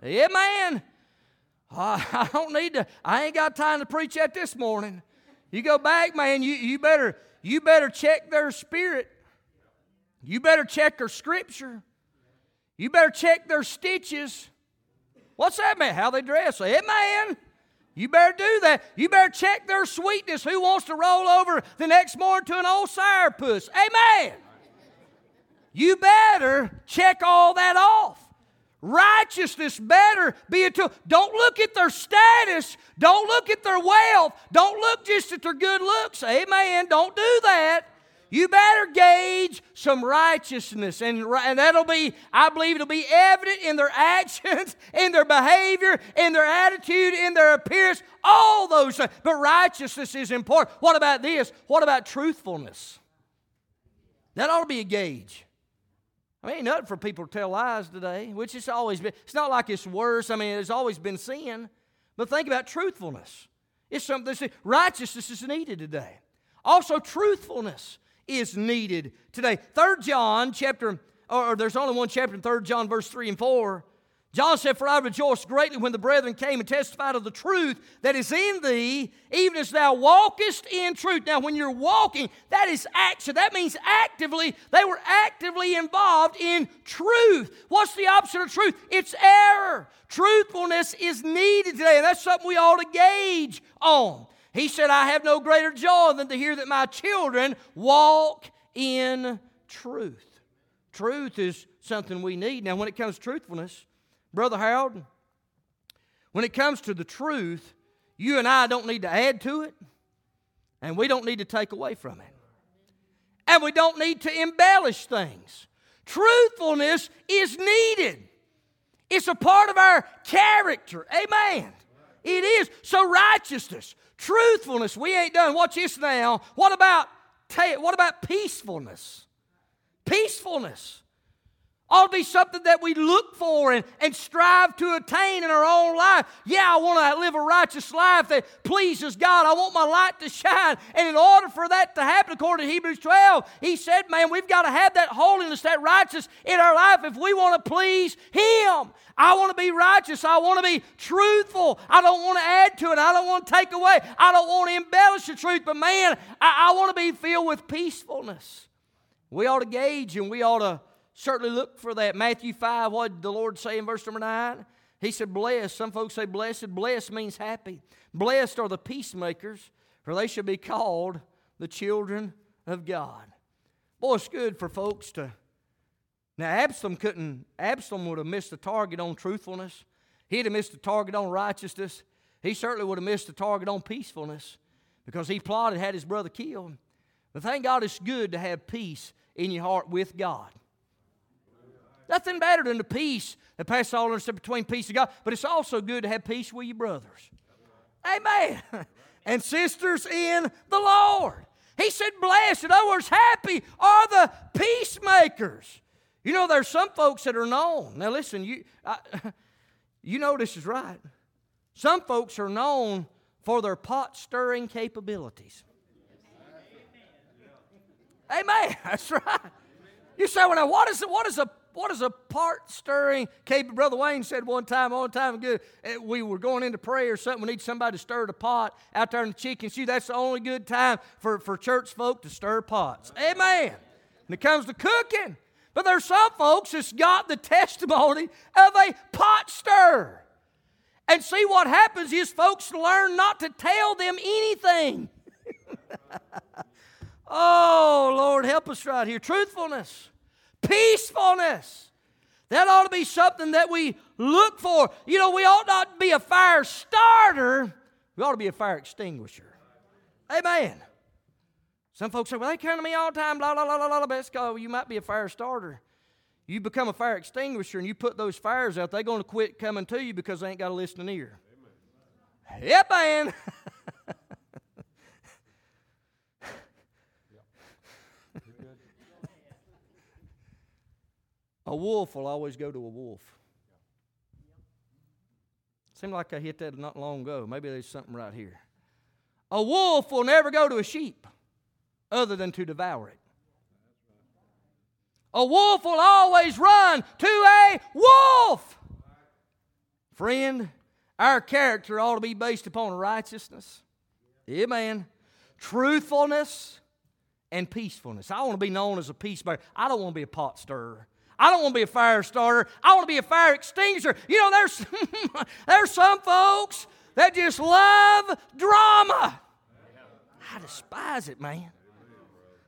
Yeah, man. I don't need to, I ain't got time to preach that this morning. You go back, man, you, you better you better check their spirit. You better check their scripture. You better check their stitches. What's that mean? How they dress. Amen. You better do that. You better check their sweetness. Who wants to roll over the next morning to an old sourpuss? Amen. You better check all that off. Righteousness better be a tool. Don't look at their status. Don't look at their wealth. Don't look just at their good looks. Amen. Don't do that. You better gauge some righteousness. And, and that'll be, I believe, it'll be evident in their actions, in their behavior, in their attitude, in their appearance, all those things. But righteousness is important. What about this? What about truthfulness? That ought to be a gauge. I mean, ain't nothing for people to tell lies today, which it's always been. It's not like it's worse. I mean, it's always been sin. But think about truthfulness. It's something that's righteousness is needed today. Also, truthfulness is needed today. Third John chapter, or there's only one chapter in Third John, verse 3 and 4. John said, For I rejoiced greatly when the brethren came and testified of the truth that is in thee, even as thou walkest in truth. Now, when you're walking, that is action. That means actively, they were actively involved in truth. What's the opposite of truth? It's error. Truthfulness is needed today, and that's something we ought to gauge on. He said, I have no greater joy than to hear that my children walk in truth. Truth is something we need. Now, when it comes to truthfulness, Brother Harold, when it comes to the truth, you and I don't need to add to it, and we don't need to take away from it. And we don't need to embellish things. Truthfulness is needed. It's a part of our character. Amen. It is. So righteousness, truthfulness, we ain't done. Watch this now. What about what about peacefulness? Peacefulness ought to be something that we look for and, and strive to attain in our own life. Yeah, I want to live a righteous life that pleases God. I want my light to shine. And in order for that to happen, according to Hebrews 12, he said, man, we've got to have that holiness, that righteousness in our life if we want to please Him. I want to be righteous. I want to be truthful. I don't want to add to it. I don't want to take away. I don't want to embellish the truth. But man, I, I want to be filled with peacefulness. We ought to gauge and we ought to certainly look for that. Matthew 5, what did the Lord say in verse number 9? He said, Blessed. Some folks say blessed. Blessed means happy. Blessed are the peacemakers, for they shall be called the children of God. Boy, it's good for folks to. Now, Absalom couldn't, Absalom would have missed the target on truthfulness. He'd have missed the target on righteousness. He certainly would have missed the target on peacefulness because he plotted, had his brother killed. But thank God it's good to have peace in your heart with God. Nothing better than the peace that passes all understanding between peace and God. But it's also good to have peace with your brothers. Amen. And sisters in the Lord. He said, blessed. In other words, happy are the peacemakers. You know, there's some folks that are known. Now, listen, you, I, you know this is right. Some folks are known for their pot stirring capabilities. Amen. That's right. You say, well, now, what is, what is a what is a part stirring? Brother Wayne said one time, all time ago, eh, we were going into prayer or something. We need somebody to stir the pot out there in the chicken shoe. That's the only good time for, for church folk to stir pots. Amen. When it comes to cooking. But there's some folks that's got the testimony of a pot stir. And see what happens is folks learn not to tell them anything. oh, Lord, help us right here. Truthfulness peacefulness. That ought to be something that we look for. You know, we ought not be a fire starter, we ought to be a fire extinguisher. Amen. Some folks say, well, they come to me all the time, blah, blah, blah, blah, blah. Well, you might be a fire starter. You become a fire extinguisher and you put those fires out, they're going to quit coming to you because they ain't got a listening ear. Amen. Yep, man. A wolf will always go to a wolf. Seemed like I hit that not long ago. Maybe there's something right here. A wolf will never go to a sheep other than to devour it. A wolf will always run to a wolf. Friend, our character ought to be based upon righteousness. Amen. Truthfulness and peacefulness. I want to be known as a peacemaker. I don't want to be a pot stirrer. I don't want to be a fire starter. I want to be a fire extinguisher. You know, there's, there's some folks that just love drama. I despise it, man.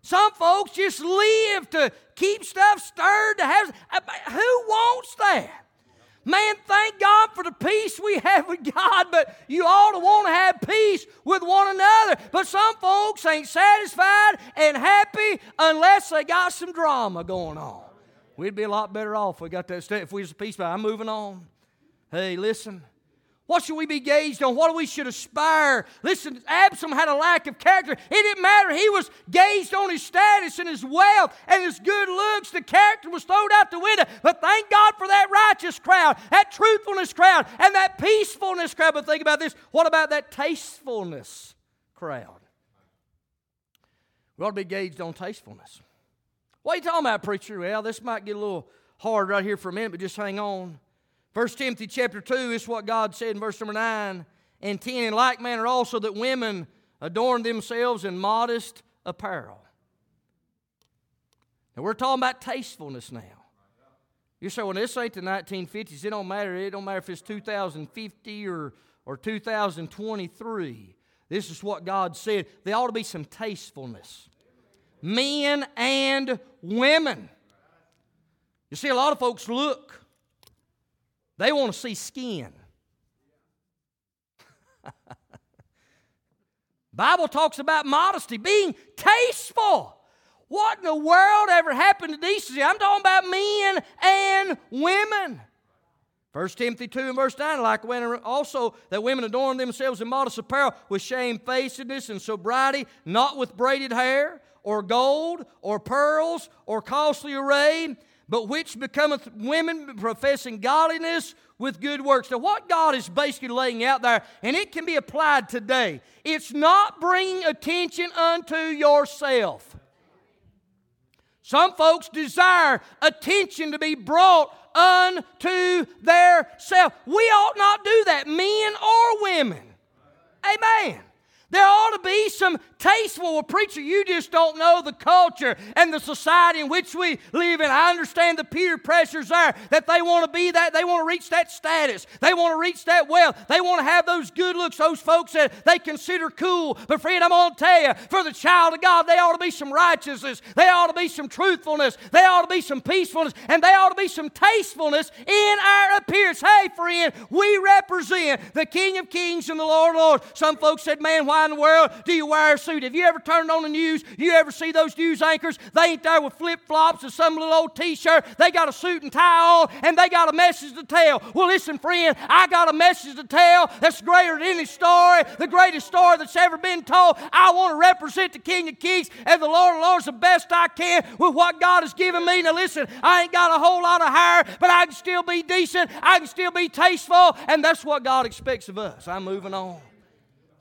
Some folks just live to keep stuff stirred, to have. Uh, who wants that? Man, thank God for the peace we have with God, but you ought to want to have peace with one another. But some folks ain't satisfied and happy unless they got some drama going on. We'd be a lot better off if we got that if we was peace. But I'm moving on. Hey, listen. What should we be gauged on? What we should aspire? Listen, Absalom had a lack of character. It didn't matter. He was gauged on his status and his wealth and his good looks. The character was thrown out the window. But thank God for that righteous crowd, that truthfulness crowd, and that peacefulness crowd. But think about this. What about that tastefulness crowd? We ought to be gauged on tastefulness. What are you talking about, preacher? Well, this might get a little hard right here for a minute, but just hang on. 1 Timothy chapter 2 is what God said in verse number 9 and 10. In like manner also that women adorn themselves in modest apparel. Now we're talking about tastefulness now. You say, well, this ain't the 1950s. It don't matter. It don't matter if it's 2050 or, or 2023. This is what God said. There ought to be some tastefulness men and women. You see, a lot of folks look, they want to see skin. Bible talks about modesty, being tasteful. What in the world ever happened to decency? I'm talking about men and women. 1 Timothy 2 and verse 9, like when also that women adorn themselves in modest apparel with shamefacedness and sobriety, not with braided hair or gold or pearls or costly array, but which becometh women professing godliness with good works. Now, what God is basically laying out there, and it can be applied today, it's not bringing attention unto yourself. Some folks desire attention to be brought unto their self. We ought not do that, men or women. Amen. There ought to be some tasteful. Well, preacher, you just don't know the culture and the society in which we live in. I understand the peer pressures there that they want to be that, they want to reach that status, they want to reach that wealth, they want to have those good looks, those folks that they consider cool. But, friend, I'm to tell you, for the child of God, they ought to be some righteousness, they ought to be some truthfulness, they ought to be some peacefulness, and they ought to be some tastefulness in our appearance. Hey, friend, we represent the King of Kings and the Lord of Lords. Some folks said, Man, why in the world do you wear a suit? Have you ever turned on the news? You ever see those news anchors? They ain't there with flip flops and some little old t shirt. They got a suit and tie on and they got a message to tell. Well, listen, friend, I got a message to tell that's greater than any story, the greatest story that's ever been told. I want to represent the King of Kings and the Lord of Lords the best I can with what God has given me. Now, listen, I ain't got a whole lot of hair, but I can still be decent. I can still be tasteful, and that's what God expects of us. I'm moving on.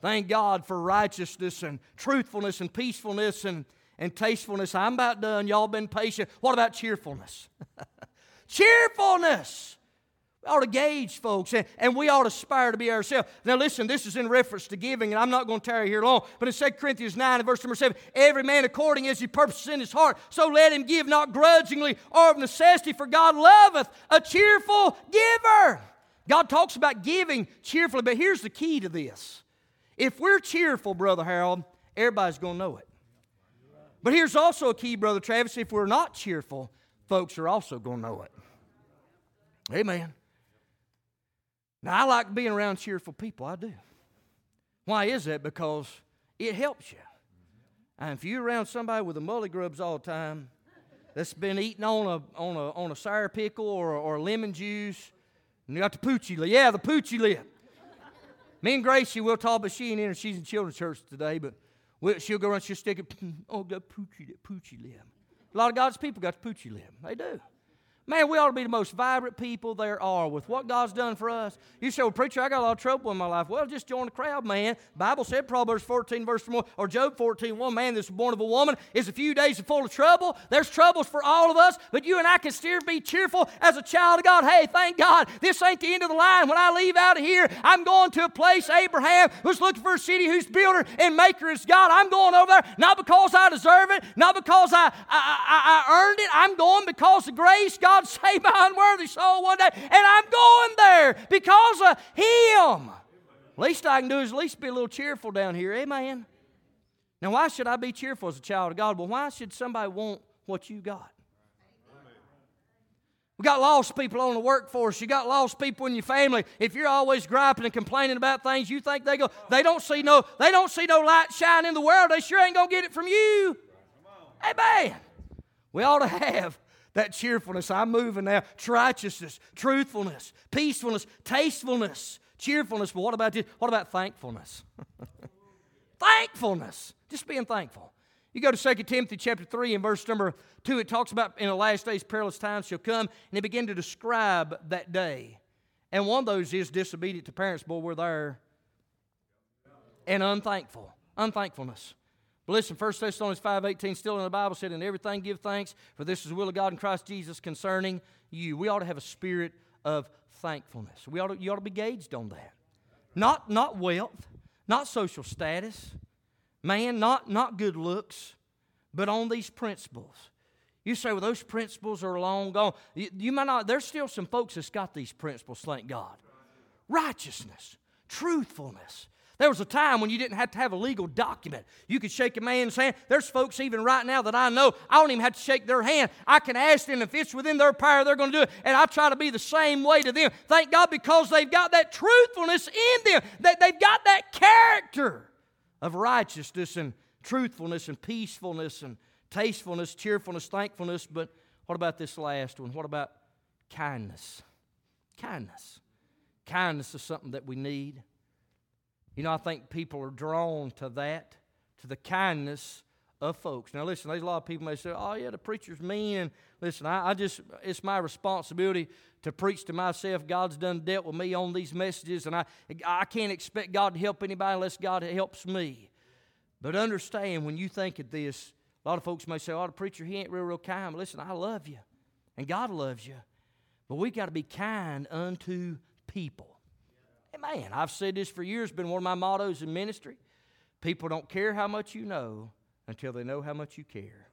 Thank God for righteousness and truthfulness and peacefulness and, and tastefulness. I'm about done. Y'all been patient. What about cheerfulness? cheerfulness. We ought to gauge folks and, and, we ought to aspire to be ourselves. Now, listen, this is in reference to giving, and I'm not going to tarry here long, but in 2 Corinthians 9 and verse number 7 every man according as he purposes in his heart, so let him give not grudgingly or of necessity, for God loveth a cheerful giver. God talks about giving cheerfully, but here's the key to this if we're cheerful, Brother Harold, everybody's going to know it. But here's also a key, Brother Travis if we're not cheerful, folks are also going to know it. Amen. Now, I like being around cheerful people. I do. Why is that? Because it helps you. And if you're around somebody with a mully grubs all the time, that's been eating on a, on a, on a sour pickle or, or lemon juice, and you got the poochie lip. Yeah, the poochie lip. Me and Gracie, we'll talk, but she ain't in. She's in children's church today, but we'll, she'll go around, she'll stick it. Oh, got poochie, poochie limb. A lot of God's people got the poochie limb. They do. Man, we ought to be the most vibrant people there are with what God's done for us. You say, well, preacher, I got a lot of trouble in my life. Well, just join the crowd, man. Bible said, Proverbs 14, verse 1, or Job 14, 1, man that's born of a woman is a few days full of trouble. There's troubles for all of us, but you and I can still be cheerful as a child of God. Hey, thank God, this ain't the end of the line. When I leave out of here, I'm going to a place Abraham was looking for a city whose builder and maker is God. I'm going over there not because I deserve it, not because I, I, I, I earned it. I'm going because of grace God God saved my unworthy soul one day, and I'm going there because of Him. Least I can do is at least be a little cheerful down here. Amen. Now, why should I be cheerful as a child of God? Well, why should somebody want what you got? We got lost people on the workforce. You got lost people in your family. If you're always griping and complaining about things, you think they go, they don't see no, they don't see no light shine in the world. They sure ain't gonna get it from you. Amen. We ought to have that cheerfulness. I'm moving now. Righteousness, truthfulness, peacefulness, tastefulness, cheerfulness. But what about this? What about thankfulness? thankfulness. Just being thankful. You go to 2 Timothy chapter 3 and verse number 2, it talks about in the last days perilous times shall come, and they begin to describe that day. And one of those is disobedient to parents. Boy, we're there. And unthankful. Unthankfulness. But listen, 1 Thessalonians 5.18, still in the Bible, said, In everything give thanks, for this is the will of God in Christ Jesus concerning you. We ought to have a spirit of thankfulness. We ought to, you ought to be gauged on that. Not, not wealth, not social status, man, not, not good looks, but on these principles. You say, well, those principles are long gone. You, you might not, there's still some folks that's got these principles, thank God. Righteousness, truthfulness. There was a time when you didn't have to have a legal document. You could shake a man's hand. There's folks even right now that I know, I don't even have to shake their hand. I can ask them if it's within their power, they're going to do it. And I try to be the same way to them. Thank God because they've got that truthfulness in them, that they've got that character of righteousness and truthfulness and peacefulness and tastefulness, cheerfulness, thankfulness. But what about this last one? What about kindness? Kindness. Kindness is something that we need. You know, I think people are drawn to that, to the kindness of folks. Now, listen, there's a lot of people may say, oh, yeah, the preacher's mean. And listen, I, I, just, it's my responsibility to preach to myself. God's done dealt with me on these messages, and I, I can't expect God to help anybody unless God helps me. But understand when you think of this, a lot of folks may say, oh, the preacher, he ain't real, real kind. But listen, I love you, and God loves you. But we got to be kind unto people. Amen. I've said this for years, been one of my mottos in ministry. People don't care how much you know until they know how much you care.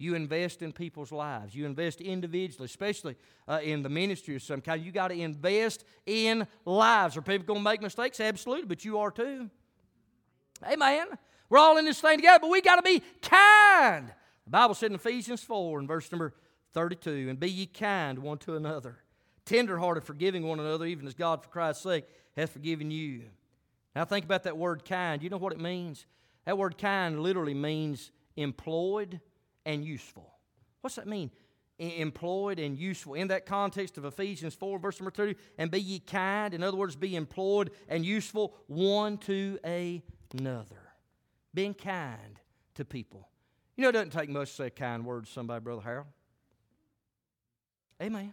You invest in people's lives. You invest individually, especially uh, in the ministry of some kind. You got to invest in lives. Are people going to make mistakes? Absolutely, but you are too. Amen. We're all in this thing together, but we got to be kind. The Bible said in Ephesians 4 and verse number 32, and be ye kind one to another, tenderhearted, forgiving one another, even as God for Christ's sake hath forgiven you. Now think about that word kind. You know what it means? That word kind literally means employed and useful. What's that mean? Employed and useful. In that context of Ephesians 4, verse number 2, and be ye kind. In other words, be employed and useful one to another. Being kind to people. You know, it doesn't take much to say a kind word to somebody, Brother Harold. Amen.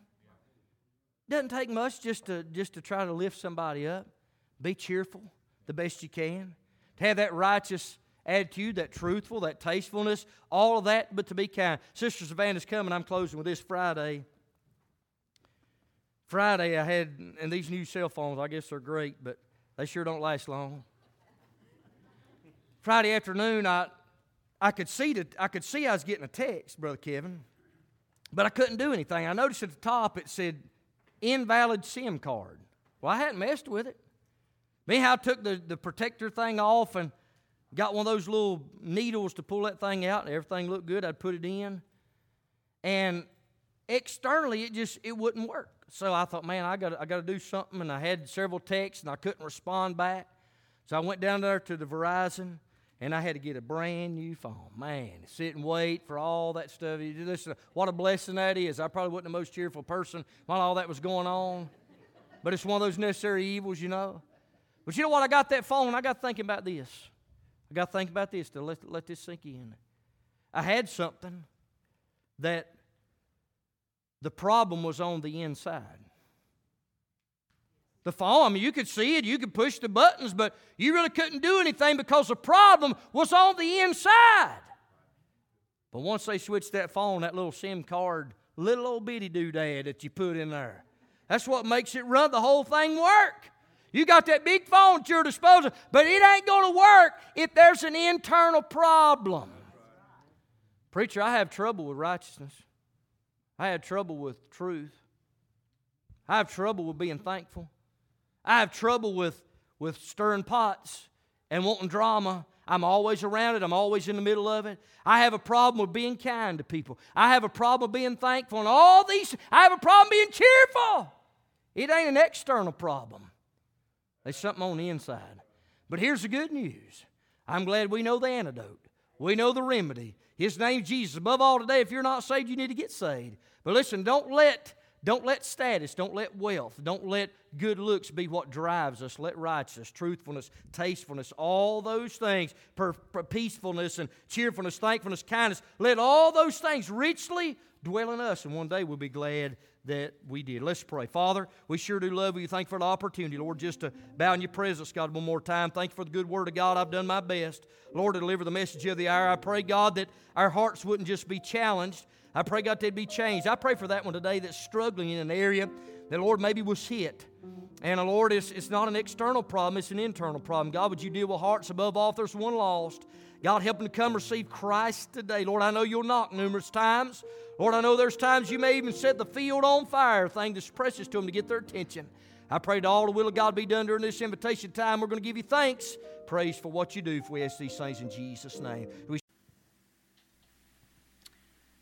Doesn't take much just to, just to try to lift somebody up. Be cheerful the best you can. To have that righteous attitude, that truthful, that tastefulness, all of that, but to be kind. Sister Savannah's coming. I'm closing with this Friday. Friday, I had, and these new cell phones, I guess they're great, but they sure don't last long. Friday afternoon, I, I could see that I could see I was getting a text, Brother Kevin, but I couldn't do anything. I noticed at the top it said invalid SIM card. Well, I hadn't messed with it. Me, I took the, the protector thing off and got one of those little needles to pull that thing out, and everything looked good. I'd put it in. And externally, it just it wouldn't work. So I thought, man, I got I got to do something. And I had several texts, and I couldn't respond back. So I went down there to the Verizon, and I had to get a brand new phone. Man, sit and wait for all that stuff. You Listen, what a blessing that is. I probably wasn't the most cheerful person while all that was going on, but it's one of those necessary evils, you know. But you know what? I got that phone. I got thinking about this. I got to think about this to let, let this sink in. I had something that the problem was on the inside. The phone, I mean, you could see it, you could push the buttons, but you really couldn't do anything because the problem was on the inside. But once they switched that phone, that little SIM card, little old bitty doodad that you put in there, that's what makes it run the whole thing work. You got that big phone at your disposal, but it ain't going to work if there's an internal problem. Preacher, I have trouble with righteousness. I have trouble with truth. I have trouble with being thankful. I have trouble with, with stirring pots and wanting drama. I'm always around it. I'm always in the middle of it. I have a problem with being kind to people. I have a problem with being thankful. And all these, I have a problem being cheerful. It ain't an external problem, there's something on the inside. But here's the good news I'm glad we know the antidote, we know the remedy. His name's Jesus. Above all, today, if you're not saved, you need to get saved. But listen, don't let don't let status, don't let wealth, don't let good looks be what drives us. Let righteousness, truthfulness, tastefulness, all those things, per, per peacefulness and cheerfulness, thankfulness, kindness, let all those things richly dwell in us. And one day we'll be glad that we did. Let's pray. Father, we sure do love you. Thank you for the opportunity, Lord, just to bow in your presence, God, one more time. Thank you for the good word of God. I've done my best, Lord, to deliver the message of the hour. I pray, God, that our hearts wouldn't just be challenged, I pray, God, they'd be changed. I pray for that one today that's struggling in an area that, Lord, maybe was hit. And, Lord, it's, it's not an external problem, it's an internal problem. God, would you deal with hearts above all if there's one lost? God, help them to come receive Christ today. Lord, I know you'll knock numerous times. Lord, I know there's times you may even set the field on fire, thing that's precious to them to get their attention. I pray that all the will of God be done during this invitation time. We're going to give you thanks, praise for what you do. If we ask these things in Jesus' name. We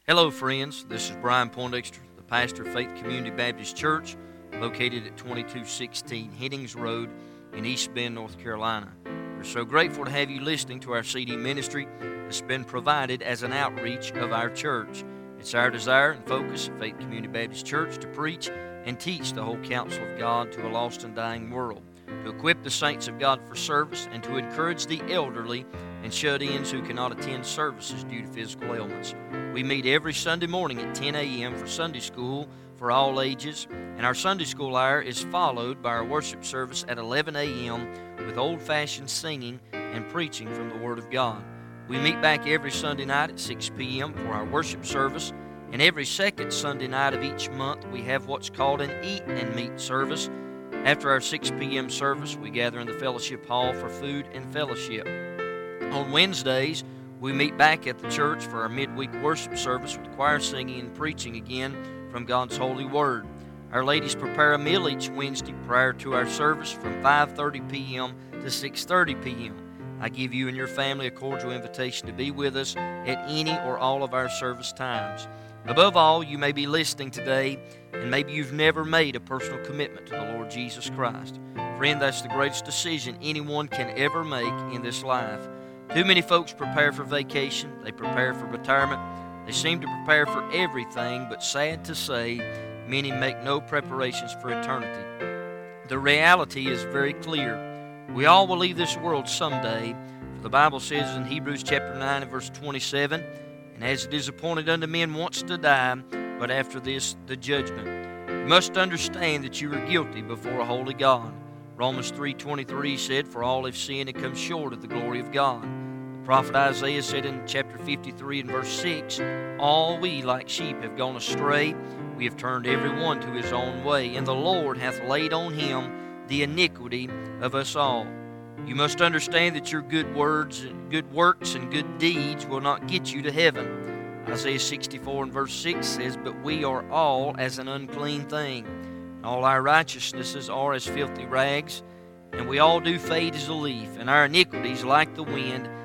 Hello, friends. This is Brian Poindexter, the pastor of Faith Community Baptist Church, located at 2216 Headings Road in East Bend, North Carolina. We're so grateful to have you listening to our CD ministry that's been provided as an outreach of our church. It's our desire and focus at Faith Community Baptist Church to preach and teach the whole counsel of God to a lost and dying world, to equip the saints of God for service, and to encourage the elderly and shut ins who cannot attend services due to physical ailments. We meet every Sunday morning at 10 a.m. for Sunday school for all ages, and our Sunday school hour is followed by our worship service at 11 a.m. with old fashioned singing and preaching from the Word of God. We meet back every Sunday night at 6 p.m. for our worship service, and every second Sunday night of each month we have what's called an Eat and Meet service. After our 6 p.m. service, we gather in the fellowship hall for food and fellowship. On Wednesdays, we meet back at the church for our midweek worship service with choir singing and preaching again from God's holy word. Our ladies prepare a meal each Wednesday prior to our service from 5:30 p.m. to 6:30 p.m. I give you and your family a cordial invitation to be with us at any or all of our service times. Above all, you may be listening today and maybe you've never made a personal commitment to the Lord Jesus Christ. Friend, that's the greatest decision anyone can ever make in this life. Too many folks prepare for vacation, they prepare for retirement, they seem to prepare for everything, but sad to say, many make no preparations for eternity. The reality is very clear. We all will leave this world someday. For the Bible says in Hebrews chapter 9 and verse 27, And as it is appointed unto men once to die, but after this the judgment. You must understand that you are guilty before a holy God. Romans 3.23 said, For all have sinned and come short of the glory of God prophet Isaiah said in chapter 53 and verse 6 All we like sheep have gone astray, we have turned every one to his own way, and the Lord hath laid on him the iniquity of us all. You must understand that your good words, and good works, and good deeds will not get you to heaven. Isaiah 64 and verse 6 says, But we are all as an unclean thing. All our righteousnesses are as filthy rags, and we all do fade as a leaf, and our iniquities, like the wind,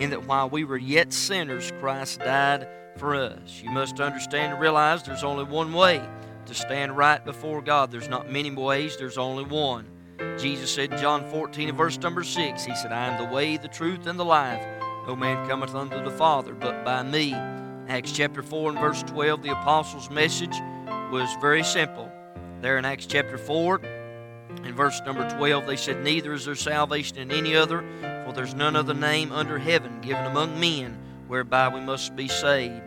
in that while we were yet sinners, Christ died for us. You must understand and realize there's only one way to stand right before God. There's not many ways, there's only one. Jesus said in John 14 and verse number 6, He said, I am the way, the truth, and the life. No man cometh unto the Father but by me. Acts chapter 4 and verse 12, the apostles' message was very simple. There in Acts chapter 4, in verse number 12, they said, Neither is there salvation in any other, for there's none other name under heaven given among men whereby we must be saved.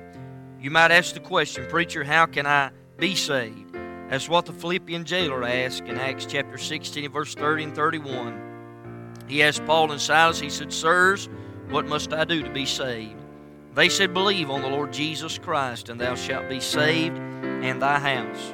You might ask the question, Preacher, how can I be saved? That's what the Philippian jailer asked in Acts chapter 16, verse 30 and 31. He asked Paul and Silas, he said, Sirs, what must I do to be saved? They said, Believe on the Lord Jesus Christ, and thou shalt be saved and thy house.